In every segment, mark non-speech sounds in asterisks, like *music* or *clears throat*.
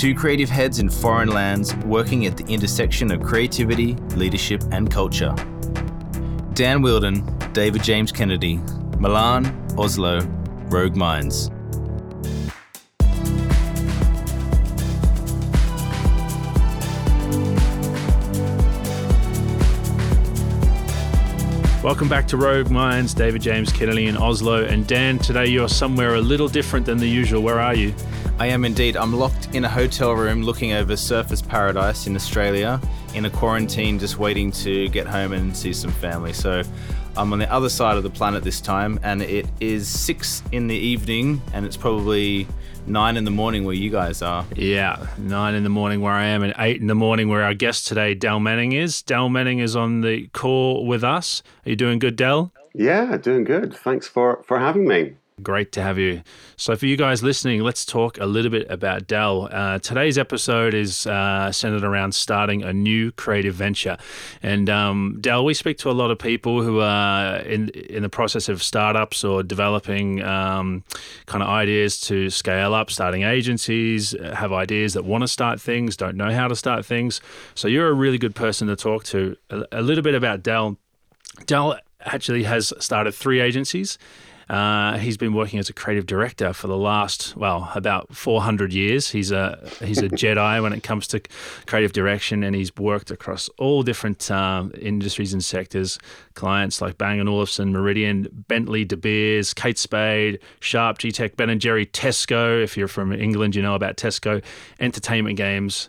Two creative heads in foreign lands working at the intersection of creativity, leadership, and culture. Dan Wheeldon, David James Kennedy, Milan, Oslo, Rogue Minds. Welcome back to Rogue Minds, David James Kennedy in Oslo. And Dan, today you're somewhere a little different than the usual. Where are you? I am indeed. I'm locked in a hotel room looking over Surfers Paradise in Australia in a quarantine, just waiting to get home and see some family. So I'm on the other side of the planet this time, and it is six in the evening, and it's probably nine in the morning where you guys are. Yeah, nine in the morning where I am, and eight in the morning where our guest today, Dell Manning, is. Dell Manning is on the call with us. Are you doing good, Dell? Yeah, doing good. Thanks for for having me. Great to have you. So, for you guys listening, let's talk a little bit about Dell. Uh, today's episode is uh, centered around starting a new creative venture. And um, Dell, we speak to a lot of people who are in in the process of startups or developing um, kind of ideas to scale up, starting agencies, have ideas that want to start things, don't know how to start things. So, you're a really good person to talk to. A, a little bit about Dell. Dell actually has started three agencies uh, he's been working as a creative director for the last, well, about 400 years. He's a he's a *laughs* Jedi when it comes to creative direction, and he's worked across all different um, industries and sectors. Clients like Bang & Olufsen, Meridian, Bentley, De Beers, Kate Spade, Sharp, G-Tech, Ben and Jerry, Tesco. If you're from England, you know about Tesco. Entertainment games,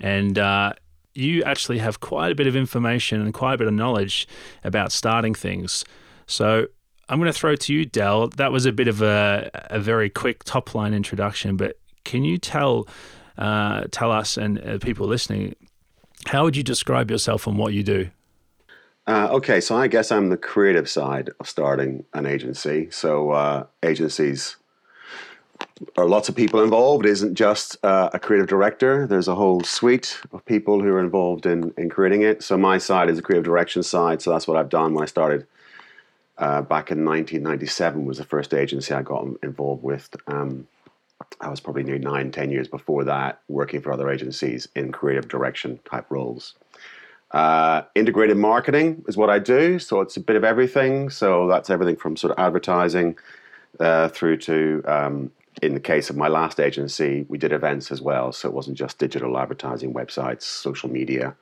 and uh, you actually have quite a bit of information and quite a bit of knowledge about starting things. So I'm going to throw to you, Dell. That was a bit of a, a very quick top line introduction, but can you tell uh, tell us and uh, people listening how would you describe yourself and what you do? Uh, okay, so I guess I'm the creative side of starting an agency. So uh, agencies are lots of people involved. It isn't just uh, a creative director. There's a whole suite of people who are involved in in creating it. So my side is the creative direction side. So that's what I've done when I started uh, back in 1997 was the first agency I got involved with. Um, I was probably near nine, ten years before that, working for other agencies in creative direction type roles. Uh, integrated marketing is what I do, so it's a bit of everything. So that's everything from sort of advertising uh, through to, um, in the case of my last agency, we did events as well. So it wasn't just digital advertising, websites, social media,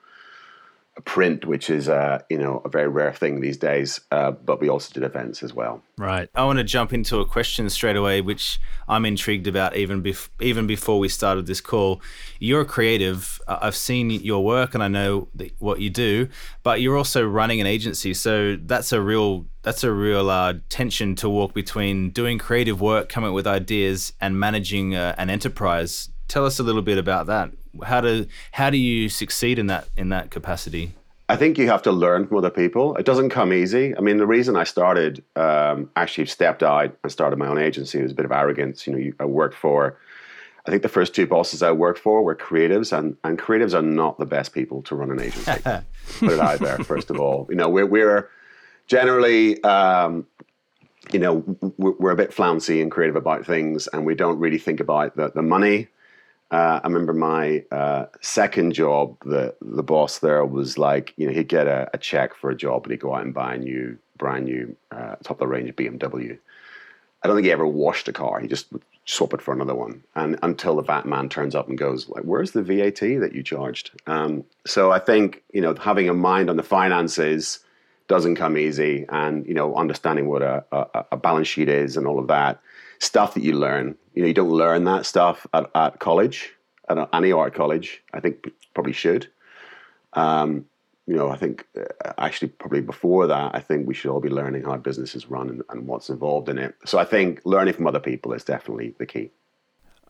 print, which is uh, you know a very rare thing these days. Uh, but we also did events as well. Right. I want to jump into a question straight away, which I'm intrigued about even bef- even before we started this call. You're a creative. I've seen your work and I know what you do, but you're also running an agency. So that's a real that's a real uh, tension to walk between doing creative work, coming up with ideas, and managing uh, an enterprise. Tell us a little bit about that how do how do you succeed in that in that capacity? I think you have to learn from other people. It doesn't come easy. I mean, the reason I started um, actually stepped out and started my own agency was a bit of arrogance. You know, you, I worked for. I think the first two bosses I worked for were creatives, and, and creatives are not the best people to run an agency. *laughs* Put it out there, first of all. You know, we're, we're generally, um, you know, we're, we're, a bit flouncy and creative about things, and we don't really think about the, the money uh, I remember my uh, second job, the the boss there was like, you know, he'd get a, a, check for a job and he'd go out and buy a new, brand new, uh, top of the range BMW. I don't think he ever washed a car. He just would swap it for another one. And until the VAT man turns up and goes, like, where's the VAT that you charged? Um, so I think, you know, having a mind on the finances doesn't come easy. And, you know, understanding what a, a, a balance sheet is and all of that stuff that you learn. You know, you don't learn that stuff at, at college, at any art college. I think probably should. Um, you know, I think uh, actually probably before that, I think we should all be learning how businesses run and, and what's involved in it. So I think learning from other people is definitely the key.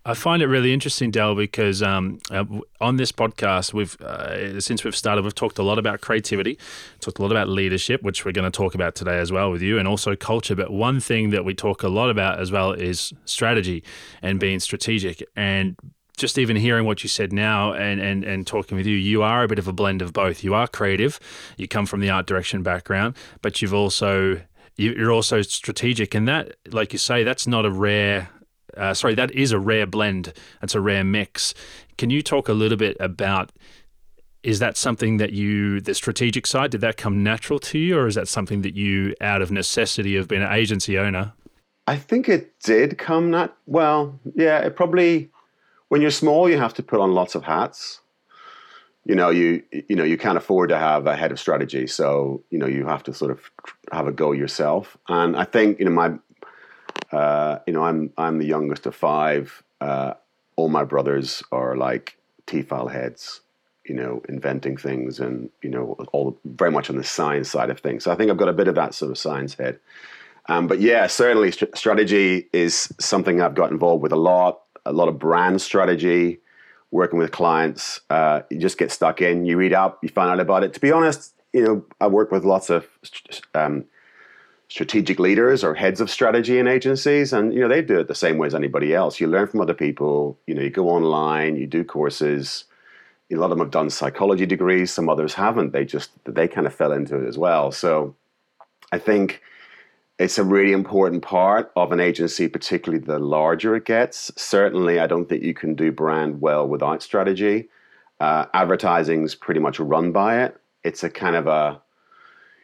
I find it really interesting, Dell, because um, uh, on this podcast, we've uh, since we've started, we've talked a lot about creativity, talked a lot about leadership, which we're going to talk about today as well with you, and also culture. But one thing that we talk a lot about as well is strategy and being strategic. And just even hearing what you said now and, and, and talking with you, you are a bit of a blend of both. You are creative, you come from the art direction background, but you've also you're also strategic, and that, like you say, that's not a rare uh, sorry, that is a rare blend. It's a rare mix. Can you talk a little bit about? Is that something that you, the strategic side, did that come natural to you, or is that something that you, out of necessity of being an agency owner? I think it did come not well. Yeah, it probably. When you're small, you have to put on lots of hats you know you you know you can't afford to have a head of strategy so you know you have to sort of have a go yourself and i think you know my uh, you know i'm i'm the youngest of five uh, all my brothers are like t-file heads you know inventing things and you know all very much on the science side of things so i think i've got a bit of that sort of science head um, but yeah certainly st- strategy is something i've got involved with a lot a lot of brand strategy working with clients, uh, you just get stuck in. You read up, you find out about it. To be honest, you know, I work with lots of um, strategic leaders or heads of strategy in agencies, and you know, they do it the same way as anybody else. You learn from other people. You know, you go online, you do courses. A lot of them have done psychology degrees. Some others haven't. They just they kind of fell into it as well. So, I think it's a really important part of an agency, particularly the larger it gets. Certainly, I don't think you can do brand well without strategy. Uh, advertising's pretty much run by it. It's a kind of a,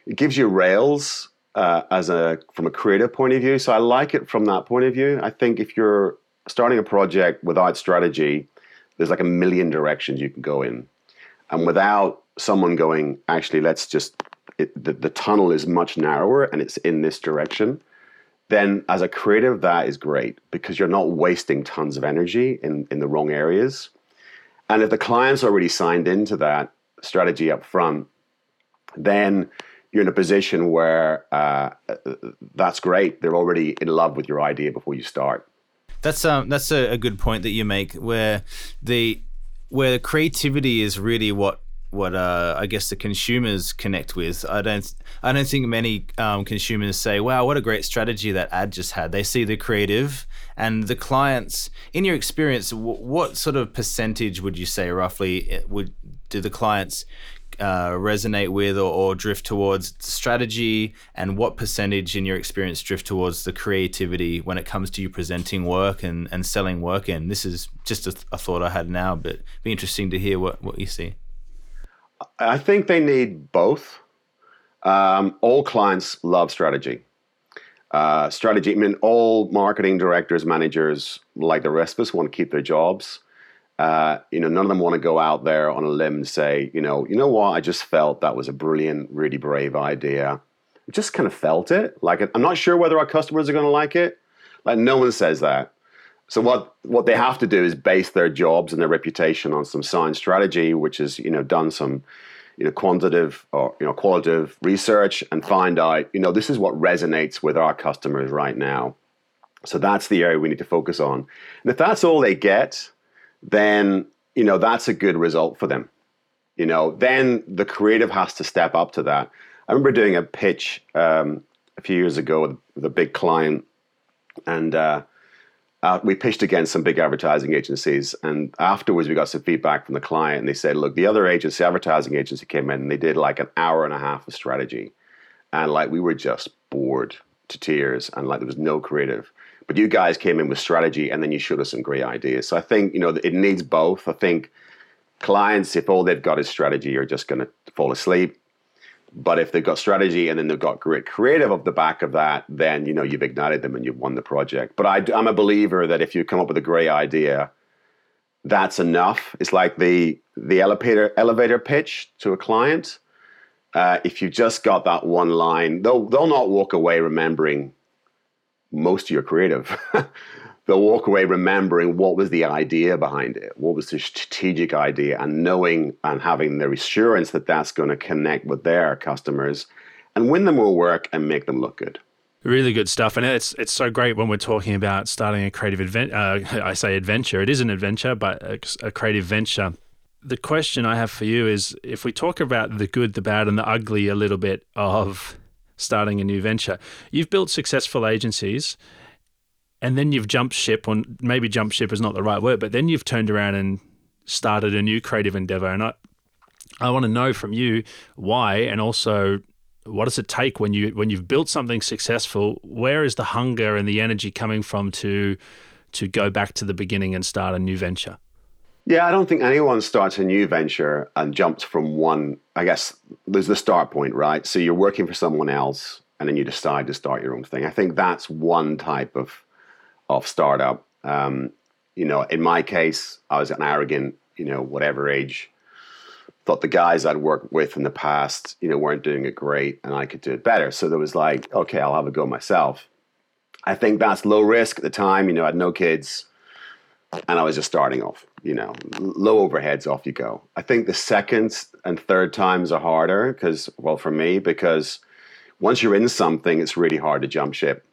it gives you rails uh, as a from a creative point of view. So I like it from that point of view. I think if you're starting a project without strategy, there's like a million directions you can go in, and without someone going, actually, let's just it, the, the tunnel is much narrower and it's in this direction, then as a creative, that is great because you're not wasting tons of energy in, in the wrong areas. And if the client's already signed into that strategy up front, then you're in a position where uh, that's great. They're already in love with your idea before you start. That's um that's a, a good point that you make where the where the creativity is really what what uh, I guess the consumers connect with. I don't I don't think many um, consumers say, "Wow, what a great strategy that ad just had." They see the creative and the clients. In your experience, w- what sort of percentage would you say roughly eh, would do the clients uh, resonate with or, or, drift towards strategy, and what percentage in your experience drift towards the creativity when it comes to you presenting work and, and selling work in? This is just a, a thought I had now, but be interesting to hear what, what you see. I think they need both. Um, all clients love strategy. Uh, strategy, I mean, all marketing directors, managers, like the rest of us, want to keep their jobs. Uh, you know, none of them want to go out there on a limb and say, you know, you know what? I just felt that was a brilliant, really brave idea. I just kind of felt it. Like, I'm not sure whether our customers are going to like it. Like, no one says that. So what what they have to do is base their jobs and their reputation on some science strategy, which is you know done some you know quantitative or you know qualitative research and find out you know this is what resonates with our customers right now. So that's the area we need to focus on. And if that's all they get, then you know that's a good result for them. You know, then the creative has to step up to that. I remember doing a pitch um, a few years ago with, with a big client, and uh, uh, we pitched against some big advertising agencies, and afterwards we got some feedback from the client, and they said, "Look, the other agency, advertising agency, came in and they did like an hour and a half of strategy, and like we were just bored to tears, and like there was no creative. But you guys came in with strategy, and then you showed us some great ideas. So I think you know it needs both. I think clients, if all they've got is strategy, are just going to fall asleep. But if they've got strategy and then they've got great creative off the back of that, then you know you've ignited them and you've won the project. But I, am a believer that if you come up with a great idea, that's enough. It's like the the elevator elevator pitch to a client. Uh, if you've just got that one line, they'll they'll not walk away remembering most of your creative. *laughs* they'll walk away remembering what was the idea behind it, what was the strategic idea, and knowing and having the assurance that that's going to connect with their customers and win them more work and make them look good. Really good stuff, and it's it's so great when we're talking about starting a creative adventure. Uh, *laughs* I say adventure; it is an adventure, but a, a creative venture. The question I have for you is: if we talk about the good, the bad, and the ugly a little bit of starting a new venture, you've built successful agencies and then you've jumped ship, or maybe jump ship is not the right word, but then you've turned around and started a new creative endeavor. And I, I want to know from you why, and also what does it take when you when you've built something successful? Where is the hunger and the energy coming from to to go back to the beginning and start a new venture? Yeah, I don't think anyone starts a new venture and jumps from one. I guess there's the start point, right? So you're working for someone else, and then you decide to start your own thing. I think that's one type of of startup. Um, you know, in my case, I was an arrogant, you know, whatever age, thought the guys I'd worked with in the past, you know, weren't doing it great, and I could do it better. So there was like, okay, I'll have a go myself. I think that's low risk at the time. You know, I had no kids and I was just starting off, you know, low overheads, off you go. I think the second and third times are harder because, well, for me, because once you're in something, it's really hard to jump ship.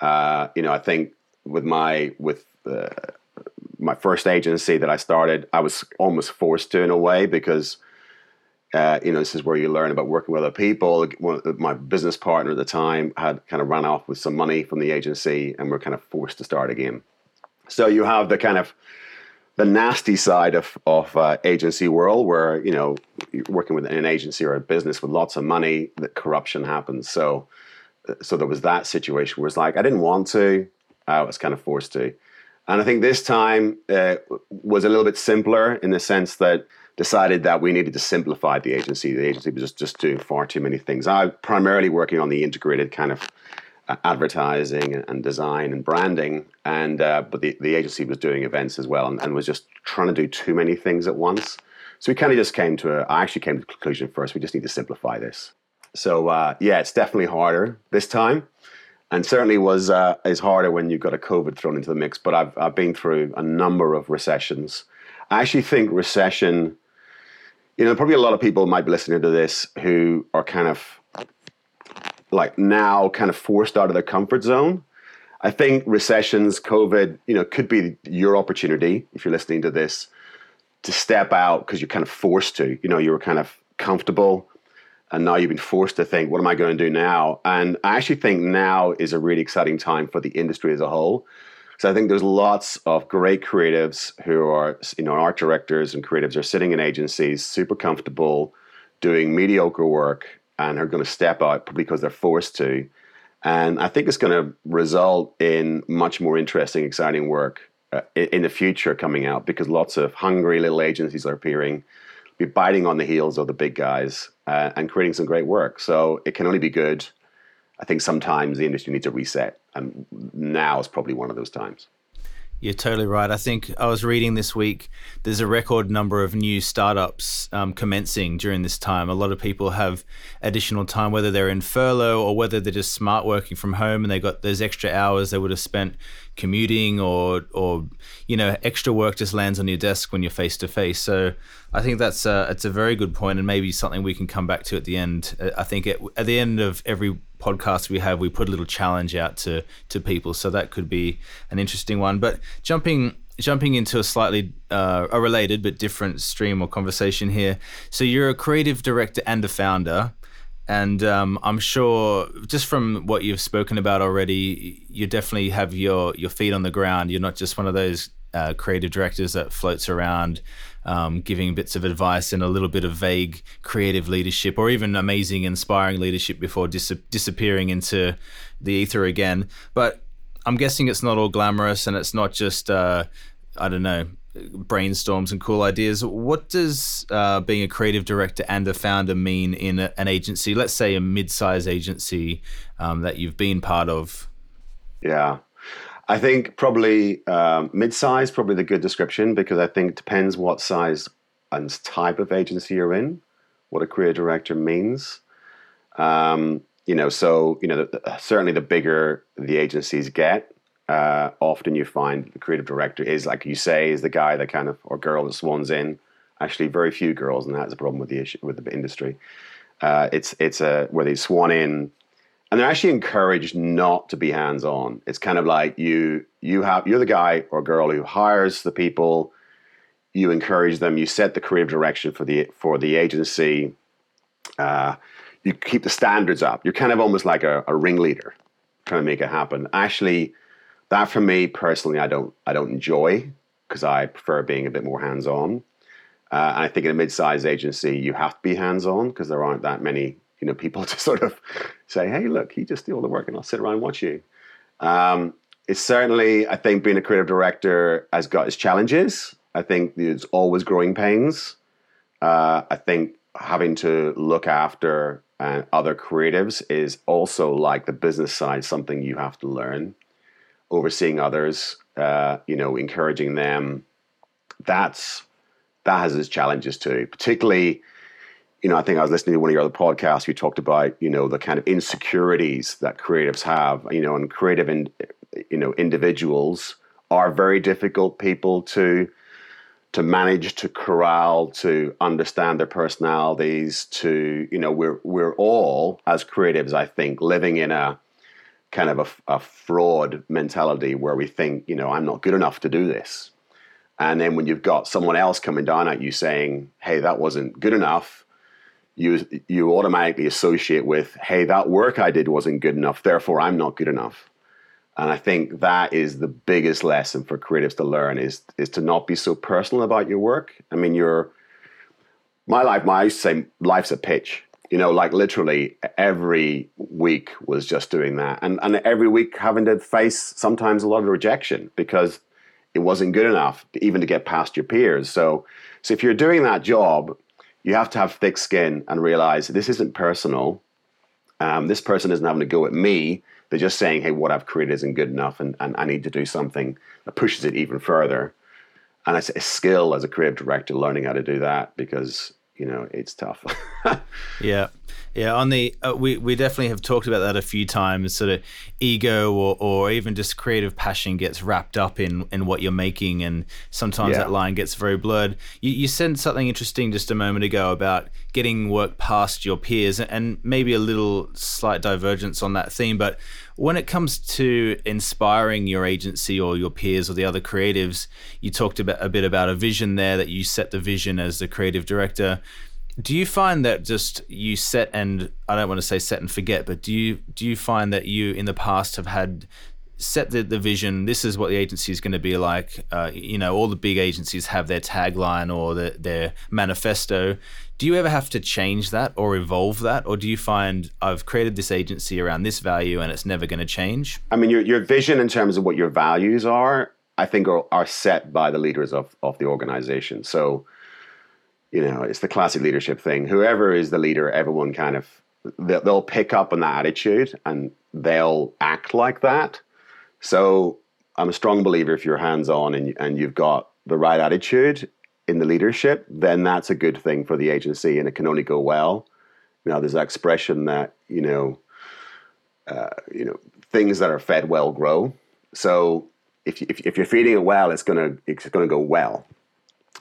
Uh, you know, I think with my with uh, my first agency that I started, I was almost forced to in a way because. Uh, you know, this is where you learn about working with other people. My business partner at the time had kind of run off with some money from the agency, and we're kind of forced to start again. So you have the kind of the nasty side of of uh, agency world, where you know working with an agency or a business with lots of money, that corruption happens. So, uh, so there was that situation where it's like I didn't want to, I was kind of forced to, and I think this time uh, was a little bit simpler in the sense that decided that we needed to simplify the agency. The agency was just, just doing far too many things. I primarily working on the integrated kind of advertising and design and branding, and uh, but the, the agency was doing events as well and, and, was just trying to do too many things at once. So we kind of just came to a, I actually came to the conclusion first, we just need to simplify this. So uh, yeah, it's definitely harder this time, and certainly was uh, is harder when you've got a COVID thrown into the mix. But I've I've been through a number of recessions. I actually think recession. You know, probably a lot of people might be listening to this who are kind of like now kind of forced out of their comfort zone. I think recessions, COVID, you know, could be your opportunity if you're listening to this to step out because you're kind of forced to. You know, you were kind of comfortable and now you've been forced to think, what am I going to do now? And I actually think now is a really exciting time for the industry as a whole. So I think there's lots of great creatives who are, you know, art directors and creatives are sitting in agencies, super comfortable, doing mediocre work, and are going to step out because they're forced to. And I think it's going to result in much more interesting, exciting work uh, in the future coming out because lots of hungry little agencies are appearing, be biting on the heels of the big guys uh, and creating some great work. So it can only be good. I think sometimes the industry needs a reset, and now is probably one of those times. You're totally right. I think I was reading this week, there's a record number of new startups um, commencing during this time. A lot of people have additional time, whether they're in furlough or whether they're just smart working from home and they got those extra hours they would have spent commuting or, or you know, extra work just lands on your desk when you're face to face. So I think that's a, it's a very good point and maybe something we can come back to at the end. I think at, at the end of every podcast we have, we put a little challenge out to to people. So that could be an interesting one. But jumping jumping into a slightly uh, a related but different stream or conversation here. So you're a creative director and a founder. And um, I'm sure, just from what you've spoken about already, you definitely have your your feet on the ground. You're not just one of those uh, creative directors that floats around um, giving bits of advice and a little bit of vague creative leadership or even amazing, inspiring leadership before dis- disappearing into the ether again. But I'm guessing it's not all glamorous and it's not just, uh, I don't know, brainstorms and cool ideas. What does uh, being a creative director and a founder mean in a, an agency? Let's say a mid-size agency um, that you've been part of. Yeah, I think probably um, mid-size, probably the good description because I think it depends what size and type of agency you're in, what a career director means. Um, you know, so you know, the, certainly the bigger the agencies get, uh, often you find the creative director is like you say is the guy that kind of or girl that swans in. Actually, very few girls, and that's a problem with the issue with the industry. Uh, it's it's a where they swan in and they're actually encouraged not to be hands on. It's kind of like you you have you're the guy or girl who hires the people. You encourage them. You set the creative direction for the for the agency. Uh, you keep the standards up. You're kind of almost like a, a ringleader, trying to make it happen. Actually, that for me personally, I don't I don't enjoy because I prefer being a bit more hands on. Uh, and I think in a mid-sized agency, you have to be hands on because there aren't that many you know people *laughs* to sort of say, hey, look, you just do all the work and I'll sit around and watch you. Um, it's certainly, I think, being a creative director has got its challenges. I think there's always growing pains. Uh, I think having to look after uh, other creatives is also like the business side, something you have to learn. Overseeing others, uh, you know, encouraging them. That's that has its challenges too. Particularly, you know, I think I was listening to one of your other podcasts. You talked about, you know, the kind of insecurities that creatives have. You know, and creative, in, you know, individuals are very difficult people to to manage to corral to understand their personalities to you know we're we're all as creatives i think living in a kind of a, a, fraud mentality where we think you know i'm not good enough to do this and then when you've got someone else coming down at you saying hey that wasn't good enough you you automatically associate with hey that work i did wasn't good enough therefore i'm not good enough and I think that is the biggest lesson for creatives to learn is is to not be so personal about your work. I mean, your my life, my I used to say life's a pitch. You know, like literally every week was just doing that, and and every week having to face sometimes a lot of rejection because it wasn't good enough even to get past your peers. So, so if you're doing that job, you have to have thick skin and realize this isn't personal. Um, this person isn't having to go at me they're just saying, hey, what I've created isn't good enough and, and I need to do something that pushes it even further. And it's a skill as a creative director learning how to do that because, you know, it's tough. *laughs* yeah. Yeah, on the uh, we we definitely have talked about that a few times. Sort of ego or or even just creative passion gets wrapped up in in what you're making, and sometimes yeah. that line gets very blurred. You you said something interesting just a moment ago about getting work past your peers, and maybe a little slight divergence on that theme. But when it comes to inspiring your agency or your peers or the other creatives, you talked about a bit about a vision there that you set the vision as the creative director do you find that just you set and I don't want to say set and forget, but do you do you find that you in the past have had set the, the vision this is what the agency is going to be like uh, you know all the big agencies have their tagline or the, their manifesto. Do you ever have to change that or evolve that? Or do you find i've created this agency around this value and it's never going to change? I mean your, your vision in terms of what your values are i think are, are set by the leaders of, of the organization. So you know, it's the classic leadership thing. Whoever is the leader, everyone kind of they'll pick up on that attitude and they'll act like that. So I'm a strong believer if you're hands on and and you've got the right attitude in the leadership, then that's a good thing for the agency, and it can only go well. Now, there's that expression that you know, uh, you know, things that are fed well grow. So if if, if you're feeding it well, it's gonna it's gonna go well.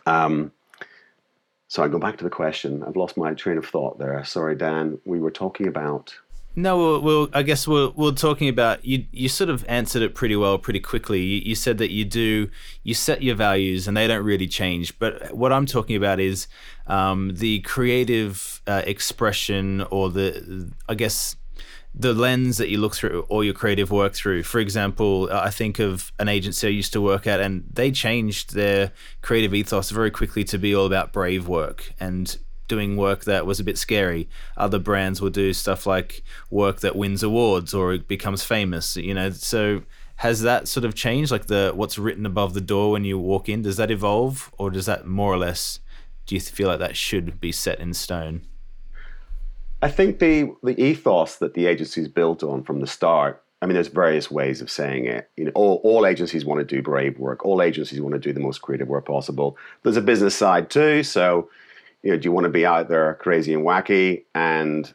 Um, so I go back to the question. I've lost my train of thought there. Sorry, Dan. We were talking about. No, well, I guess we're, we're talking about you. You sort of answered it pretty well, pretty quickly. You, you said that you do you set your values, and they don't really change. But what I'm talking about is um, the creative uh, expression, or the I guess the lens that you look through all your creative work through. For example, I think of an agency I used to work at, and they changed their creative ethos very quickly to be all about brave work and doing work that was a bit scary. Other brands will do stuff like work that wins awards or becomes famous, you know. So has that sort of changed like the what's written above the door when you walk in does that evolve or does that more or less do you feel like that should be set in stone? I think the the ethos that the agency's built on from the start. I mean, there's various ways of saying it. You know, all, all agencies want to do brave work. All agencies want to do the most creative work possible. There's a business side too. So, you know, do you want to be out there crazy and wacky and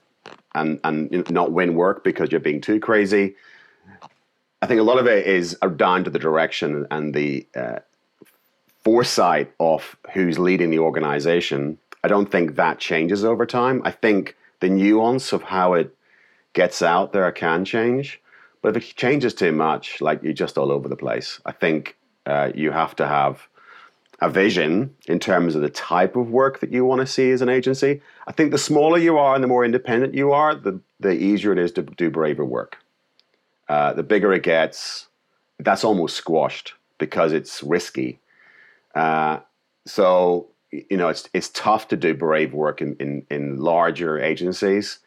and and not win work because you're being too crazy? I think a lot of it is down to the direction and the uh, foresight of who's leading the organization. I don't think that changes over time. I think the nuance of how it gets out there can change. But if it changes too much, like you're just all over the place. I think uh, you have to have a vision in terms of the type of work that you want to see as an agency. I think the smaller you are and the more independent you are, the, the easier it is to do braver work. Uh, the bigger it gets, that's almost squashed because it's risky. Uh, so you know, it's it's tough to do brave work in, in, in larger agencies.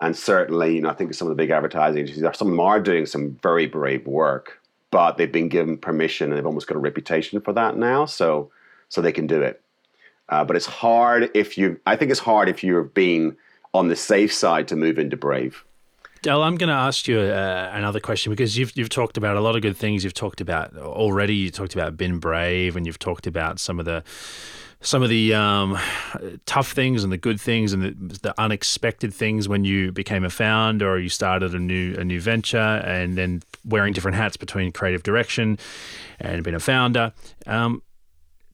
And certainly, you know, I think some of the big advertising agencies, are some of them are doing some very brave work. but they've been given permission and they've almost got a reputation for that now. So so they can do it. Uh, but it's hard if you. I think it's hard if you're being on the safe side to move into brave. Del, I'm going to ask you uh, another question because you've you've talked about a lot of good things. You've talked about already. You talked about being brave, and you've talked about some of the some of the um, tough things and the good things and the, the, unexpected things when you became a founder or you started a new a new venture, and then wearing different hats between creative direction and being a founder. Um,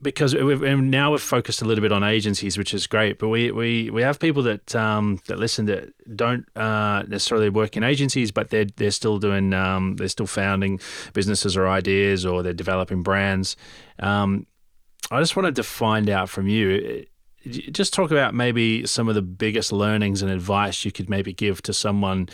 because we've, now we've focused a little bit on agencies, which is great. But we we, we have people that um, that listen that don't uh, necessarily work in agencies, but they're they're still doing um, they're still founding businesses or ideas, or they're developing brands. Um, I just wanted to find out from you. Uh, just talk about maybe some of the biggest learnings and advice you could maybe give to someone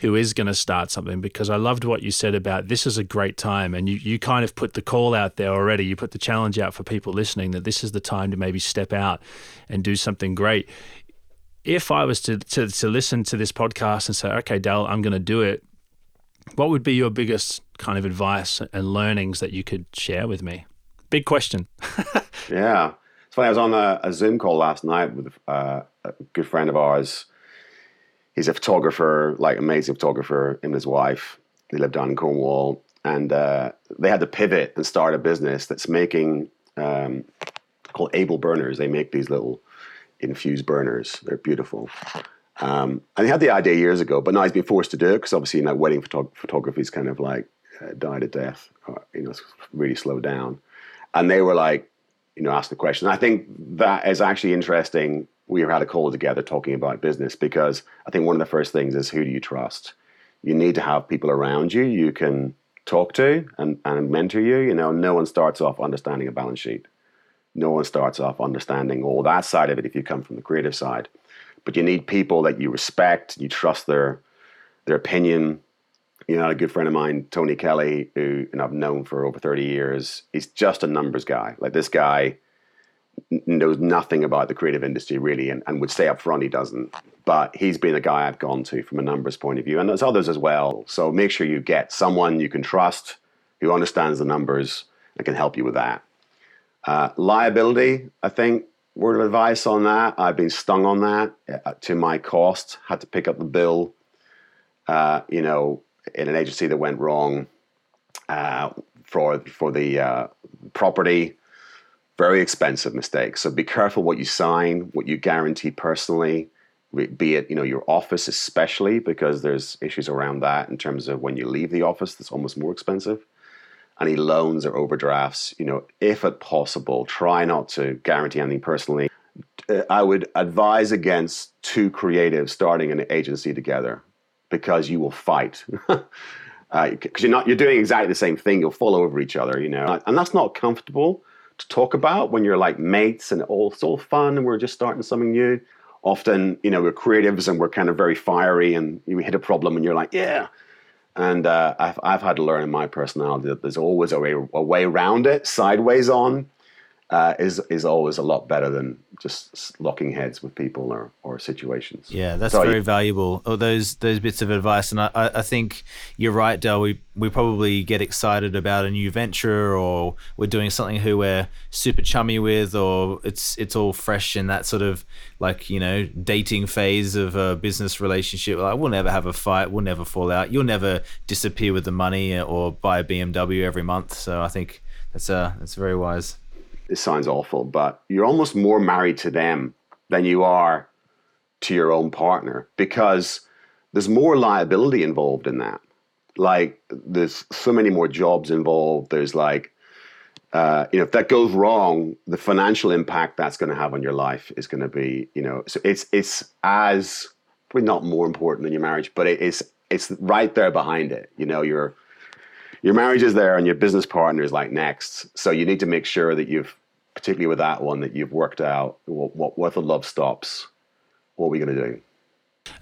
who is going to start something because I loved what you said about this is a great time and you, you kind of put the call out there already. You put the challenge out for people listening that this is the time to maybe step out and do something great. If I was to, to, to listen to this podcast and say, okay, Dal, I'm going to do it, what would be your biggest kind of advice and learnings that you could share with me? Big question. *laughs* yeah. It's funny. I was on a, a Zoom call last night with uh, a good friend of ours he's a photographer, like amazing photographer, him and his wife. They live down in Cornwall, and uh, they had to pivot and start a business that's making um, called Able Burners. They make these little infused burners. They're beautiful. Um, and he had the idea years ago, but now he's been forced to do it because obviously, you know, wedding photog- photography is kind of like uh, died a death. Or, you know, it's really slowed down. And they were like, you know, ask the question. I think that is actually interesting we had a call together talking about business because I think one of the first things is who do you trust? You need to have people around you you can talk to and, and mentor you. You know, no one starts off understanding a balance sheet. No one starts off understanding all that side of it if you come from the creative side. But you need people that you respect, you trust their their opinion. You know, a good friend of mine, Tony Kelly, who and I've known for over 30 years, he's just a numbers guy. Like this guy knows nothing about the creative industry really and, and would say up front he doesn't. But he's been a guy I've gone to from a numbers point of view, and there's others as well. So make sure you get someone you can trust who understands the numbers and can help you with that. Uh, liability, I think, word of advice on that. I've been stung on that uh, to my cost, had to pick up the bill, uh, you know, in an agency that went wrong uh, for, for the uh, property very expensive mistake. So be careful what you sign, what you guarantee personally, be it you know your office especially because there's issues around that in terms of when you leave the office that's almost more expensive. Any loans or overdrafts, you know, if at possible, try not to guarantee anything personally. Uh, I would advise against two creatives starting an agency together because you will fight. because *laughs* uh, you're not you're doing exactly the same thing. You'll fall over each other, you know, and that's not comfortable to talk about when you're like mates and all, it's all fun and we're just starting something new. Often, you know, we're creatives and we're kind of very fiery and you hit a problem and you're like, yeah. And uh, I've, I've had to learn in my personality that there's always a way, a way around it, sideways on uh, is is always a lot better than just locking heads with people or, or situations. Yeah, that's so, very valuable. Oh, those those bits of advice, and I, I think you're right, Del. We we probably get excited about a new venture, or we're doing something who we're super chummy with, or it's it's all fresh in that sort of like you know dating phase of a business relationship. Like we'll never have a fight, we'll never fall out, you'll never disappear with the money or buy a BMW every month. So I think that's uh that's very wise it sounds awful, but you're almost more married to them than you are to your own partner because there's more liability involved in that. Like there's so many more jobs involved. There's like, uh, you know, if that goes wrong, the financial impact that's going to have on your life is going to be, you know, so it's it's as probably not more important than your marriage, but it is it's right there behind it. You know, you're your marriage is there and your business partner is like next. So you need to make sure that you've, particularly with that one, that you've worked out what, what, what the love stops. What are we going to do?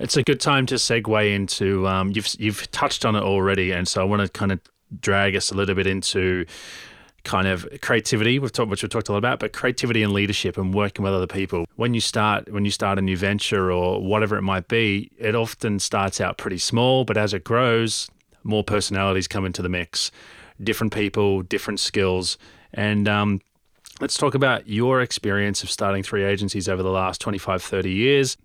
It's a good time to segue into um, you've you've touched on it already, and so I want to kind of drag us a little bit into kind of creativity we've talked which we've talked a lot about but creativity and leadership and working with other people when you start when you start a new venture or whatever it might be it often starts out pretty small but as it grows more personalities come into the mix. different people, different skills, and um, let's talk about your experience of starting three agencies over the last 25, 30 years.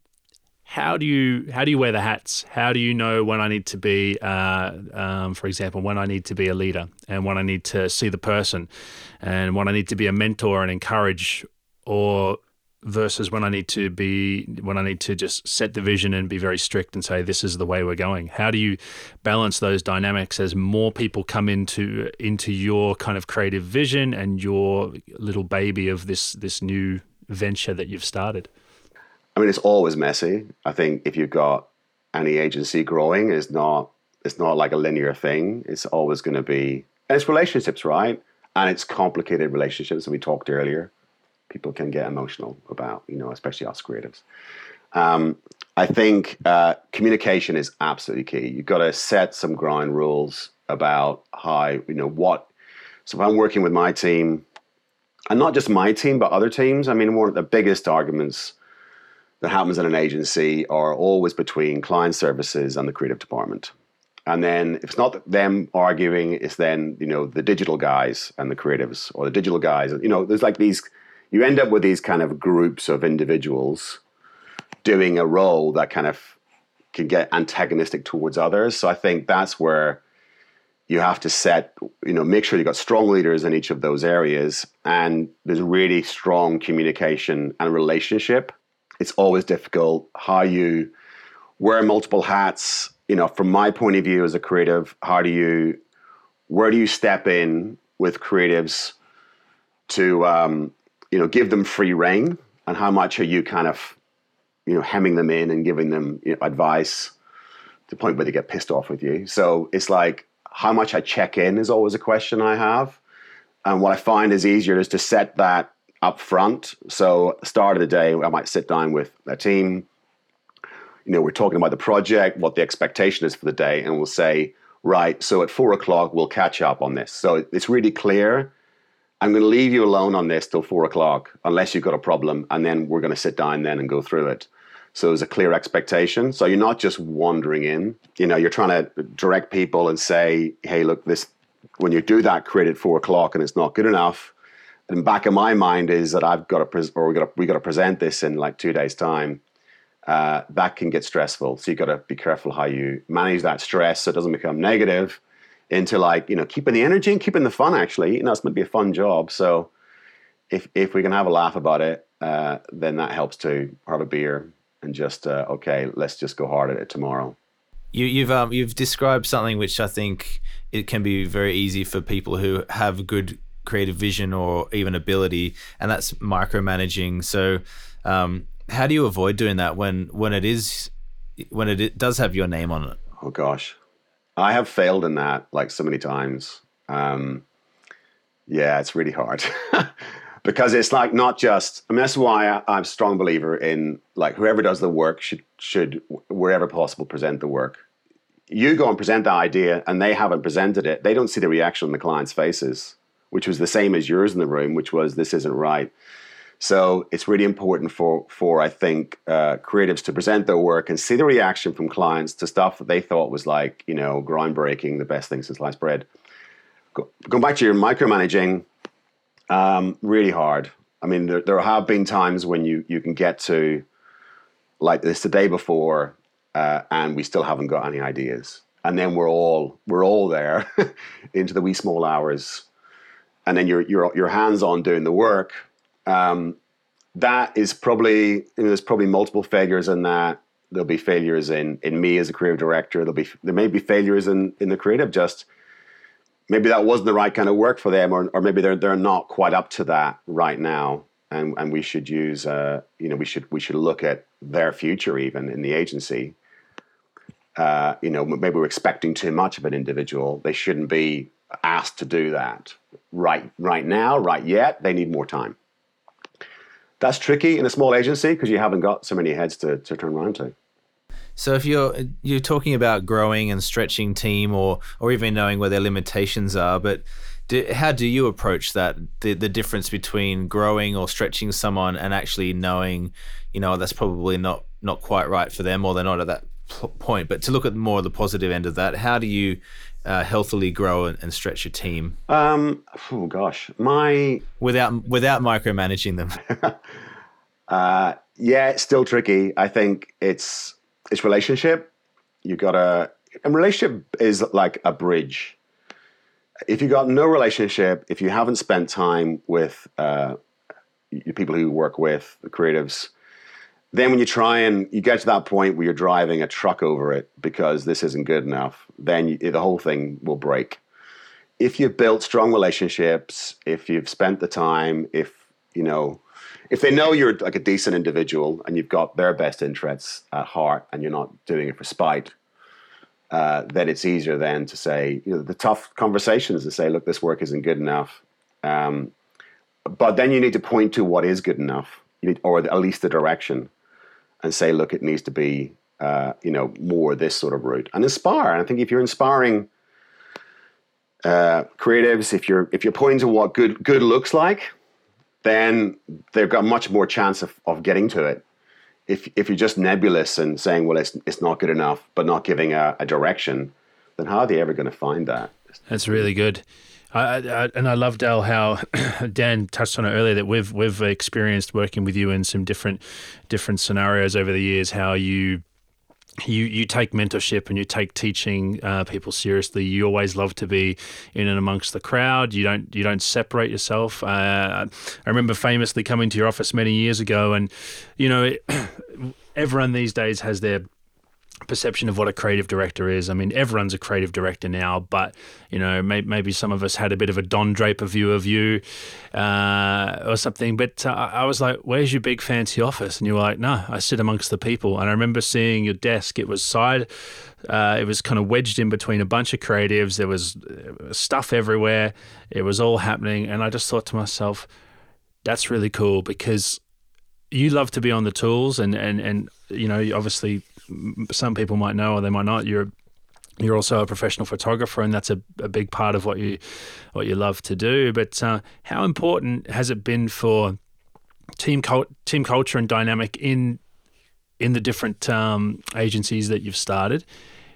How do you how do you wear the hats? How do you know when I need to be, uh, um, for example, when I need to be a leader and when I need to see the person, and when I need to be a mentor and encourage, or versus when I need to be when I need to just set the vision and be very strict and say this is the way we're going. How do you balance those dynamics as more people come into into your kind of creative vision and your little baby of this this new venture that you've started? I mean, it's always messy. I think if you've got any agency growing, it's not it's not like a linear thing. It's always going to be and it's relationships, right? And it's complicated relationships that we talked earlier people can get emotional about, you know, especially us creatives. Um, I think uh, communication is absolutely key. You've got to set some ground rules about how, you know, what. So if I'm working with my team, and not just my team, but other teams, I mean, one of the biggest arguments that happens in an agency are always between client services and the creative department. And then if it's not them arguing, it's then, you know, the digital guys and the creatives or the digital guys. You know, there's like these you end up with these kind of groups of individuals doing a role that kind of can get antagonistic towards others. So I think that's where you have to set, you know, make sure you've got strong leaders in each of those areas and there's really strong communication and relationship. It's always difficult how you wear multiple hats. You know, from my point of view as a creative, how do you, where do you step in with creatives to, um, you know, give them free reign, and how much are you kind of, you know, hemming them in and giving them you know, advice to the point where they get pissed off with you. So it's like how much I check in is always a question I have, and what I find is easier is to set that up front. So start of the day, I might sit down with a team. You know, we're talking about the project, what the expectation is for the day, and we'll say, right, so at four o'clock we'll catch up on this. So it's really clear I'm going to leave you alone on this till four o'clock, unless you've got a problem, and then we're going to sit down then and go through it. So there's a clear expectation. So you're not just wandering in. You know, you're trying to direct people and say, "Hey, look, this." When you do that, create at four o'clock, and it's not good enough. And back of my mind is that I've got to, or we got to, we got to present this in like two days' time. Uh, that can get stressful. So you've got to be careful how you manage that stress so it doesn't become negative into like you know keeping the energy and keeping the fun. Actually, you know, it's meant to be a fun job. So if if we can have a laugh about it, uh, then that helps to have a beer and just uh, okay, let's just go hard at it tomorrow. You, you've um, you've described something which I think it can be very easy for people who have good creative vision or even ability, and that's micromanaging. So, um, how do you avoid doing that when when it is when it does have your name on it? Oh gosh, I have failed in that like so many times. Um, yeah, it's really hard *laughs* because it's like not just. I mean, that's why I, I'm a strong believer in like whoever does the work should should wherever possible present the work. You go and present the idea, and they haven't presented it. They don't see the reaction on the client's faces, which was the same as yours in the room, which was this isn't right. So it's really important for for I think uh, creatives to present their work and see the reaction from clients to stuff that they thought was like you know groundbreaking, the best thing since sliced bread. Go, going back to your micromanaging, um, really hard. I mean, there, there have been times when you you can get to like this the day before, uh, and we still haven't got any ideas, and then we're all we're all there *laughs* into the wee small hours, and then you're you're you're hands on doing the work um, that is probably you know, there's probably multiple failures in that. There'll be failures in in me as a creative director. There'll be there may be failures in in the creative. Just maybe that wasn't the right kind of work for them, or or maybe they're they're not quite up to that right now. And and we should use uh, you know we should we should look at their future even in the agency. Uh, you know maybe we're expecting too much of an individual. They shouldn't be asked to do that right right now, right yet. They need more time that's tricky in a small agency because you haven't got so many heads to, to turn around to. So if you're you're talking about growing and stretching team or or even knowing where their limitations are, but do, how do you approach that the the difference between growing or stretching someone and actually knowing, you know, that's probably not not quite right for them or they're not at that point, but to look at more of the positive end of that, how do you uh, healthily grow and, and, stretch your team? Um, oh gosh, my without without micromanaging them. *laughs* uh, yeah, it's still tricky. I think it's it's relationship. You gotta. and relationship is like a bridge. If you got no relationship, if you haven't spent time with uh, people who you work with, the creatives, then when you try and you get to that point where you're driving a truck over it because this isn't good enough, then you, the whole thing will break. If you've built strong relationships, if you've spent the time, if you know, if they know you're like a decent individual and you've got their best interests at heart and you're not doing it for spite, uh, then it's easier then to say, you know, the tough conversations to say, look, this work isn't good enough. Um, but then you need to point to what is good enough, need, or at least the direction and say, look, it needs to be, uh, you know, more this sort of route and inspire. And I think if you're inspiring uh, creatives, if you're if you're pointing to what good good looks like, then they've got much more chance of, of getting to it. If if you're just nebulous and saying, well, it's it's not good enough, but not giving a, a direction, then how are they ever going to find that? That's really good. I, I, and I love Dal how *clears throat* Dan touched on it earlier that we've we've experienced working with you in some different different scenarios over the years. How you you you take mentorship and you take teaching uh, people seriously. You always love to be in and amongst the crowd. You don't you don't separate yourself. Uh, I remember famously coming to your office many years ago, and you know *clears throat* everyone these days has their perception of what a creative director is. I mean, everyone's a creative director now, but you know, may, maybe some of us had a bit of a Don Draper view of you uh, or something. But uh, I was like, "Where's your big fancy office?" And you were like, "No, I sit amongst the people." And I remember seeing your desk. It was side. Uh, it was kind of wedged in between a bunch of creatives. There was uh, stuff everywhere. It was all happening, and I just thought to myself, "That's really cool," because you love to be on the tools and and and you know obviously some people might know or they might not. You're you're also a professional photographer, and that's a, a big part of what you what you love to do. But uh, how important has it been for team cult- team culture and dynamic in in the different um, agencies that you've started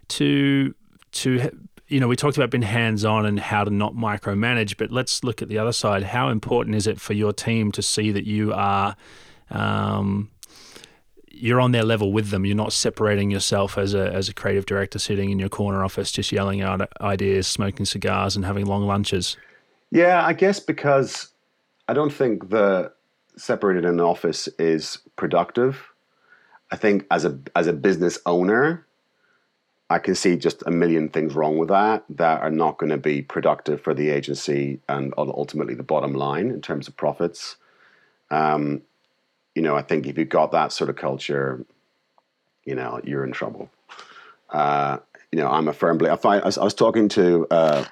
to to you know we talked about being hands on and how to not micromanage, but let's look at the other side. How important is it for your team to see that you are um, you're on their level with them. You're not separating yourself as a as a creative director sitting in your corner office just yelling out ideas, smoking cigars, and having long lunches. Yeah, I guess because I don't think the separated in an office is productive. I think as a as a business owner, I can see just a million things wrong with that that are not going to be productive for the agency and ultimately the bottom line in terms of profits. Um, you know, I think if you've got that sort of culture, you know, you're in trouble. Uh, you know, I'm a firm believer. I, I, was talking to uh,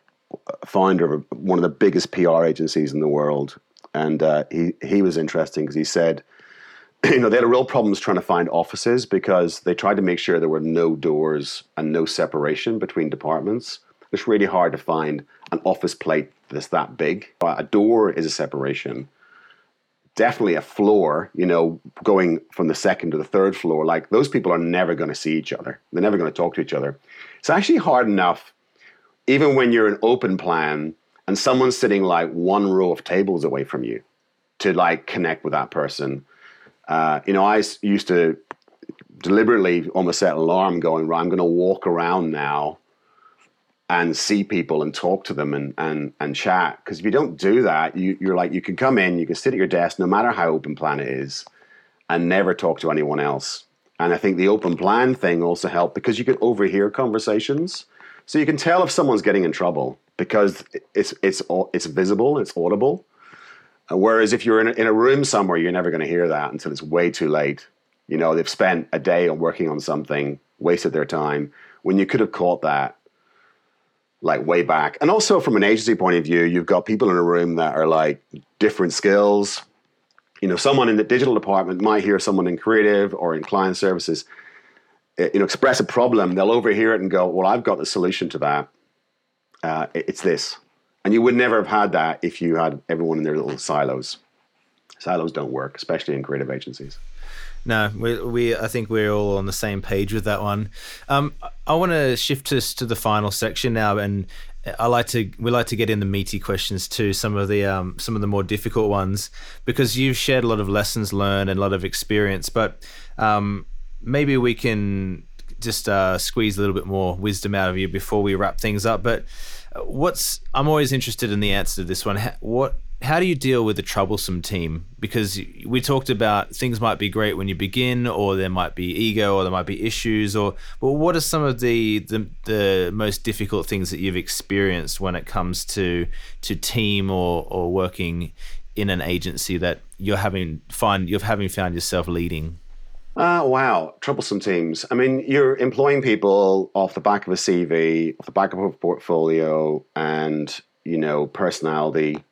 a founder of one of the biggest PR agencies in the world, and uh, he he was interesting because he said, *clears throat* you know, they had a real problems trying to find offices because they tried to make sure there were no doors and no separation between departments. It's really hard to find an office plate that's that big. A door is a separation definitely a floor, you know, going from the second to the third floor, like those people are never going to see each other. They're never going to talk to each other. It's actually hard enough, even when you're an open plan and someone's sitting like one row of tables away from you to like connect with that person. Uh, you know, I used to deliberately almost set an alarm going, right, I'm going to walk around now and see people and talk to them and and and chat. Because if you don't do that, you you're like you can come in, you can sit at your desk, no matter how open plan it is, and never talk to anyone else. And I think the open plan thing also helped because you can overhear conversations, so you can tell if someone's getting in trouble because it's it's it's visible, it's audible. Uh, whereas if you're in a, in a room somewhere, you're never going to hear that until it's way too late. You know, they've spent a day on working on something, wasted their time when you could have caught that like way back. And also from an agency point of view, you've got people in a room that are like different skills. You know, someone in the digital department might hear someone in creative or in client services, eh, you know, express a problem. They'll overhear it and go, "Well, I've got the solution to that. Uh, it's this." And you would never have had that if you had everyone in their little silos. Silos don't work, especially in creative agencies. No, we, we I think we're all on the same page with that one. Um, I want to shift us to the final section now, and I like to we like to get in the meaty questions too, some of the um, some of the more difficult ones, because you've shared a lot of lessons learned and a lot of experience. But um, maybe we can just uh, squeeze a little bit more wisdom out of you before we wrap things up. But uh, what's I'm always interested in the answer to this one. What how do you deal with a troublesome team? Because we talked about things might be great when you begin, or there might be ego, or there might be issues, or but what are some of the, the the most difficult things that you've experienced when it comes to to team or or working in an agency that you're having find you're having found yourself leading? Uh, wow, troublesome teams. I mean, you're employing people off the back of a CV, off the back of a portfolio, and you know, personality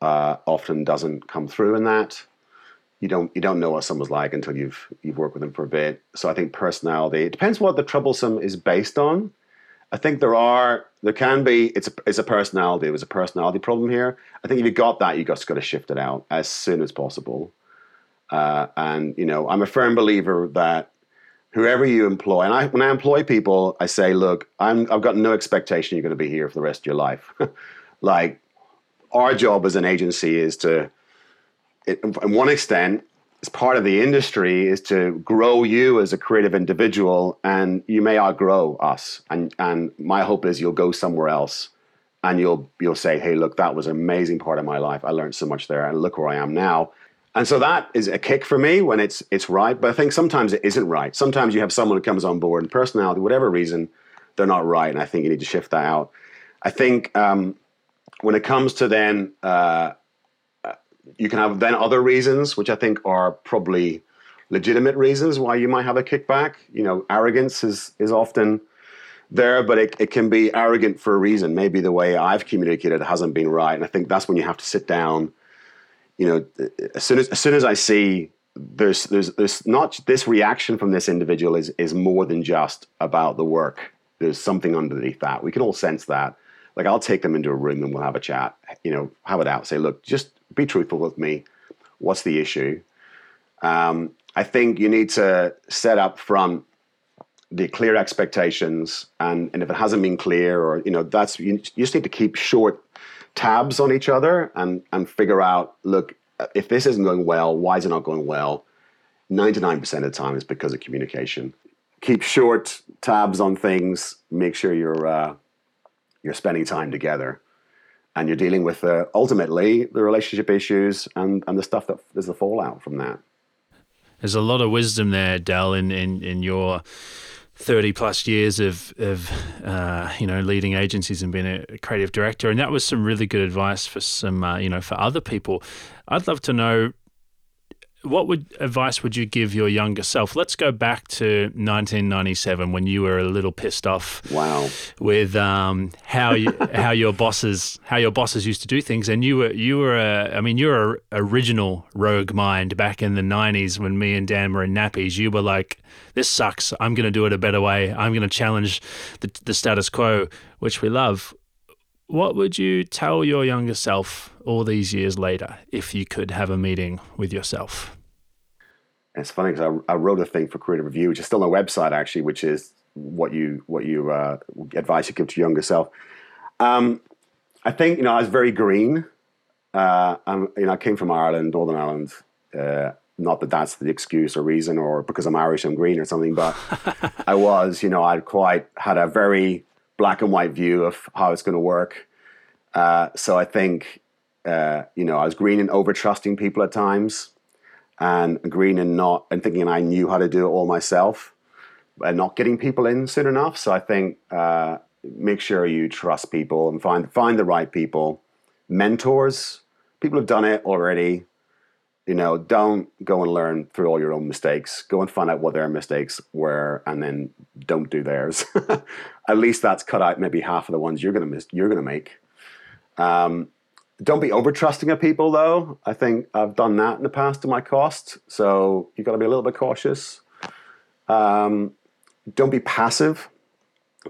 uh, often doesn't come through in that. You don't you don't know what someone's like until you've you've worked with them for a bit. So I think personality. It depends what the troublesome is based on. I think there are there can be it's a it's a personality. It was a personality problem here. I think if you got that, you just got to shift it out as soon as possible. Uh, and you know, I'm a firm believer that whoever you employ, and I when I employ people, I say, look, I'm I've got no expectation you're going to be here for the rest of your life. *laughs* like our job as an agency is to, in one extent, as part of the industry, is to grow you as a creative individual, and you may outgrow us. And and my hope is you'll go somewhere else, and you'll you'll say, hey, look, that was an amazing part of my life. I learned so much there, and look where I am now. And so that is a kick for me when it's it's right. But I think sometimes it isn't right. Sometimes you have someone who comes on board and personality, whatever reason, they're not right, and I think you need to shift that out. I think um, when it comes to then, uh, you can have then other reasons, which I think are probably legitimate reasons why you might have a kickback. You know, arrogance is is often there, but it, it can be arrogant for a reason. Maybe the way I've communicated hasn't been right, and I think that's when you have to sit down. You know, as soon as as soon as I see there's there's there's not this reaction from this individual is is more than just about the work. There's something underneath that. We can all sense that like I'll take them into a room and we'll have a chat. You know, have it out. Say, look, just be truthful with me. What's the issue? Um, I think you need to set up front the clear expectations, and and if it hasn't been clear, or you know, that's you, you just need to keep short tabs on each other and and figure out. Look, if this isn't going well, why is it not going well? 99% of the time is because of communication. Keep short tabs on things. Make sure you're uh, you're spending time together and you're dealing with uh, ultimately the relationship issues and, and the stuff that is the fallout from that. There's a lot of wisdom there, Dal, in, in, in your 30 plus years of, of uh, you know, leading agencies and being a creative director. And that was some really good advice for some, uh, you know, for other people. I'd love to know what would advice would you give your younger self? Let's go back to 1997 when you were a little pissed off. Wow. With um, how you, *laughs* how your bosses how your bosses used to do things, and you were you were a I mean you're a original rogue mind back in the 90s when me and Dan were in nappies. You were like, this sucks. I'm going to do it a better way. I'm going to challenge the, the status quo, which we love. What would you tell your younger self all these years later if you could have a meeting with yourself? it's funny because I, I, wrote a thing for Creative Review, which is still on the website actually, which is what you what you uh, advice you give to your younger self. Um, I think you know I was very green. Uh, I'm, you know, I came from Ireland, Northern Ireland. Uh, not that that's the excuse or reason, or because I'm Irish, I'm green or something. But *laughs* I was, you know, I quite had a very black and white view of how it's going to work. Uh, so I think, uh, you know, I was green and over trusting people at times, and green and not and thinking I knew how to do it all myself, and not getting people in soon enough. So I think uh, make sure you trust people and find find the right people, mentors, people who've done it already. You know, don't go and learn through all your own mistakes. Go and find out what their mistakes were, and then don't do theirs. *laughs* At least that's cut out maybe half of the ones you're gonna miss. You're gonna make. Um, don't be over trusting of people, though. I think I've done that in the past to my cost. So you've got to be a little bit cautious. Um, don't be passive.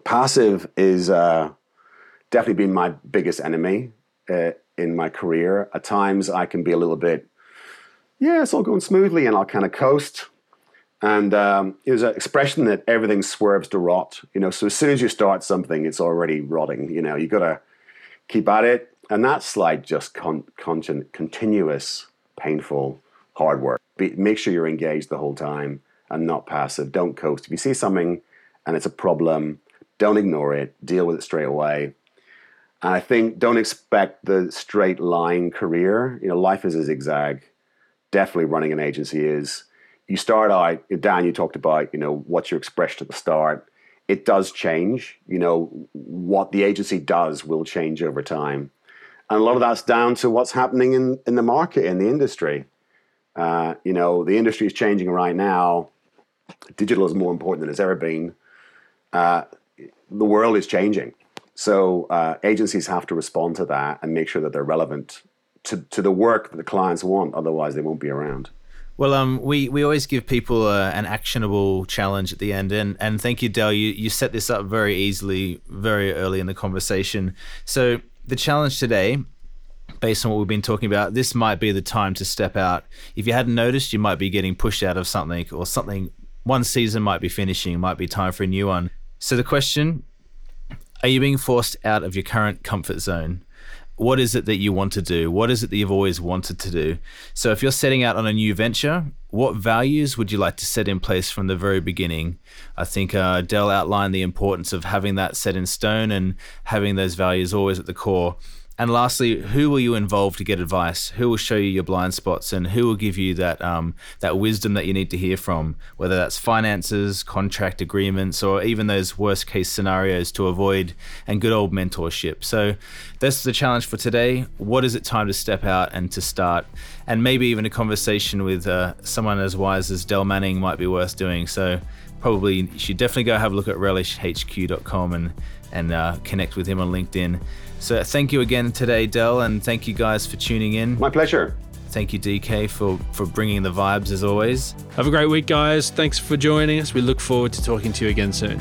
Passive is uh, definitely been my biggest enemy uh, in my career. At times, I can be a little bit yeah, it's all going smoothly, and I'll kind of coast. And um, it was an expression that everything swerves to rot. You know, so as soon as you start something, it's already rotting. You know, you got to keep at it, and that's like just con- con- continuous, painful, hard work. Be, make sure you're engaged the whole time and not passive. Don't coast. If you see something and it's a problem, don't ignore it. Deal with it straight away. And I think don't expect the straight line career. You know, life is a zigzag. Definitely running an agency is. You start out, Dan, you talked about, you know, what's your expression at the start. It does change. You know, what the agency does will change over time. And a lot of that's down to what's happening in, in the market, in the industry. Uh, you know, the industry is changing right now. Digital is more important than it's ever been. Uh, the world is changing. So uh, agencies have to respond to that and make sure that they're relevant to, to the work that the clients want. Otherwise, they won't be around. Well, um, we, we always give people uh, an actionable challenge at the end, and and thank you, Dell. You you set this up very easily, very early in the conversation. So the challenge today, based on what we've been talking about, this might be the time to step out. If you hadn't noticed, you might be getting pushed out of something, or something. One season might be finishing, might be time for a new one. So the question are you being forced out of your current comfort zone? What is it that you want to do? What is it that you've always wanted to do? So, if you're setting out on a new venture, what values would you like to set in place from the very beginning? I think uh, Dell outlined the importance of having that set in stone and having those values always at the core. And lastly, who will you involve to get advice? Who will show you your blind spots, and who will give you that um, that wisdom that you need to hear from? Whether that's finances, contract agreements, or even those worst case scenarios to avoid, and good old mentorship. So that's the challenge for today. What is it time to step out and to start? And maybe even a conversation with uh, someone as wise as Dell Manning might be worth doing. So probably you should definitely go have a look at relishhq.com and and uh, connect with him on LinkedIn. So thank you again today, Dell, and thank you guys for tuning in. My pleasure. Thank you, DK, for, for bringing the vibes as always. Have a great week, guys. Thanks for joining us. We look forward to talking to you again soon.